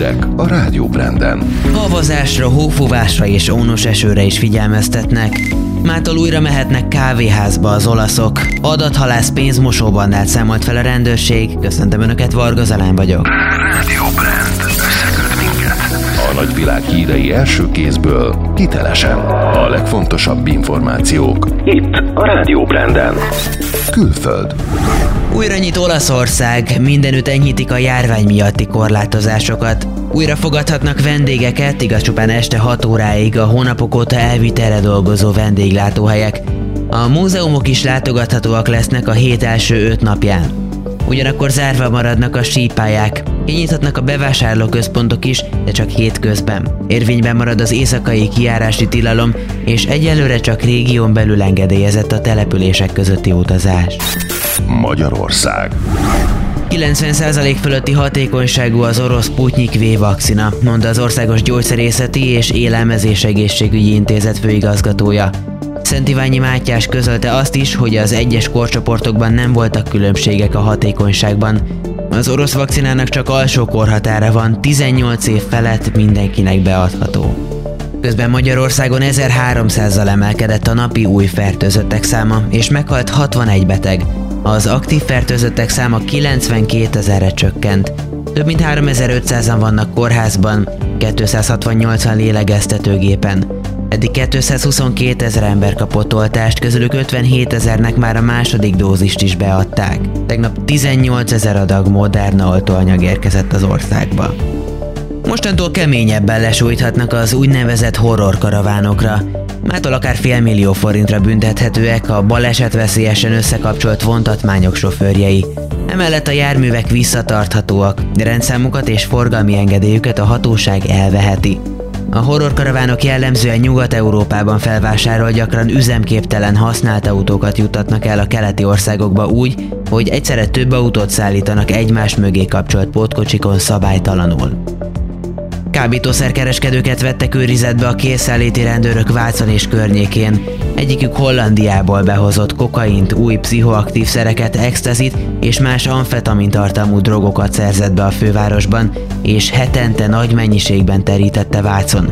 hírek a Rádió Branden. Havazásra, hófúvásra és ónos esőre is figyelmeztetnek. Mától újra mehetnek kávéházba az olaszok. Adathalász pénzmosóbandát számolt fel a rendőrség. Köszöntöm Önöket, Varga Zalán vagyok. Rádió Brand. Összeköt minket. A nagyvilág hírei első kézből, hitelesen. A legfontosabb információk. Itt a Rádió Branden. Külföld. Újra nyit Olaszország, mindenütt enyhítik a járvány miatti korlátozásokat. Újra fogadhatnak vendégeket, igaz csupán este 6 óráig a hónapok óta elvitelre dolgozó vendéglátóhelyek. A múzeumok is látogathatóak lesznek a hét első öt napján. Ugyanakkor zárva maradnak a sípályák. Kinyithatnak a bevásárlóközpontok is, de csak hétközben. Érvényben marad az éjszakai kiárási tilalom, és egyelőre csak régión belül engedélyezett a települések közötti utazás. Magyarország. 90% fölötti hatékonyságú az orosz Sputnik V vakcina, mondta az Országos Gyógyszerészeti és Élelmezés Egészségügyi Intézet főigazgatója. Szent Iványi Mátyás közölte azt is, hogy az egyes korcsoportokban nem voltak különbségek a hatékonyságban. Az orosz vakcinának csak alsó korhatára van, 18 év felett mindenkinek beadható. Közben Magyarországon 1300-zal emelkedett a napi új fertőzöttek száma, és meghalt 61 beteg. Az aktív fertőzöttek száma 92 ezerre csökkent. Több mint 3500-an vannak kórházban, 268-an lélegeztetőgépen. Eddig 222 ezer ember kapott oltást, közülük 57 ezernek már a második dózist is beadták. Tegnap 18 ezer adag Moderna oltóanyag érkezett az országba. Mostantól keményebben lesújthatnak az úgynevezett horror karavánokra. Mától akár félmillió forintra büntethetőek a baleset veszélyesen összekapcsolt vontatmányok sofőrjei. Emellett a járművek visszatarthatóak, de rendszámukat és forgalmi engedélyüket a hatóság elveheti. A horrorkaravánok jellemzően Nyugat-Európában felvásárolt gyakran üzemképtelen használt autókat juttatnak el a keleti országokba úgy, hogy egyszerre több autót szállítanak egymás mögé kapcsolt pótkocsikon szabálytalanul. Kábítószerkereskedőket vettek őrizetbe a készszállíti rendőrök Vácon és környékén. Egyikük Hollandiából behozott kokaint, új pszichoaktív szereket, extazit és más amfetamin tartalmú drogokat szerzett be a fővárosban, és hetente nagy mennyiségben terítette Vácon.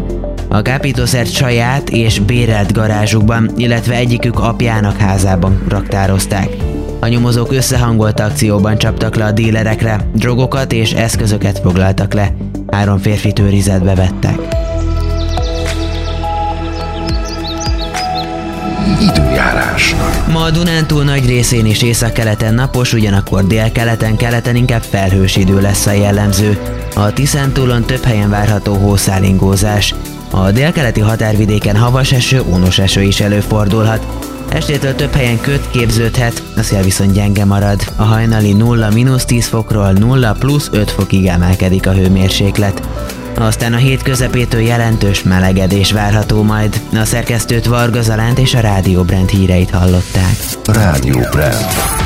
A kábítószert saját és bérelt garázsukban, illetve egyikük apjának házában raktározták. A nyomozók összehangolt akcióban csaptak le a dílerekre, drogokat és eszközöket foglaltak le. Három férfit őrizetbe vettek. Időjárás. Ma a Dunántúl nagy részén is északkeleten napos, ugyanakkor délkeleten, keleten inkább felhős idő lesz a jellemző. A Tiszántúlon több helyen várható hószálingózás. A délkeleti határvidéken havas eső, ónos eső is előfordulhat. Estétől több helyen köt képződhet, a szél viszont gyenge marad. A hajnali 0-10 fokról 0 plusz 5 fokig emelkedik a hőmérséklet. Aztán a hét közepétől jelentős melegedés várható majd. A szerkesztőt Varga Zalánt és a Rádió Brand híreit hallották. Rádió Brand.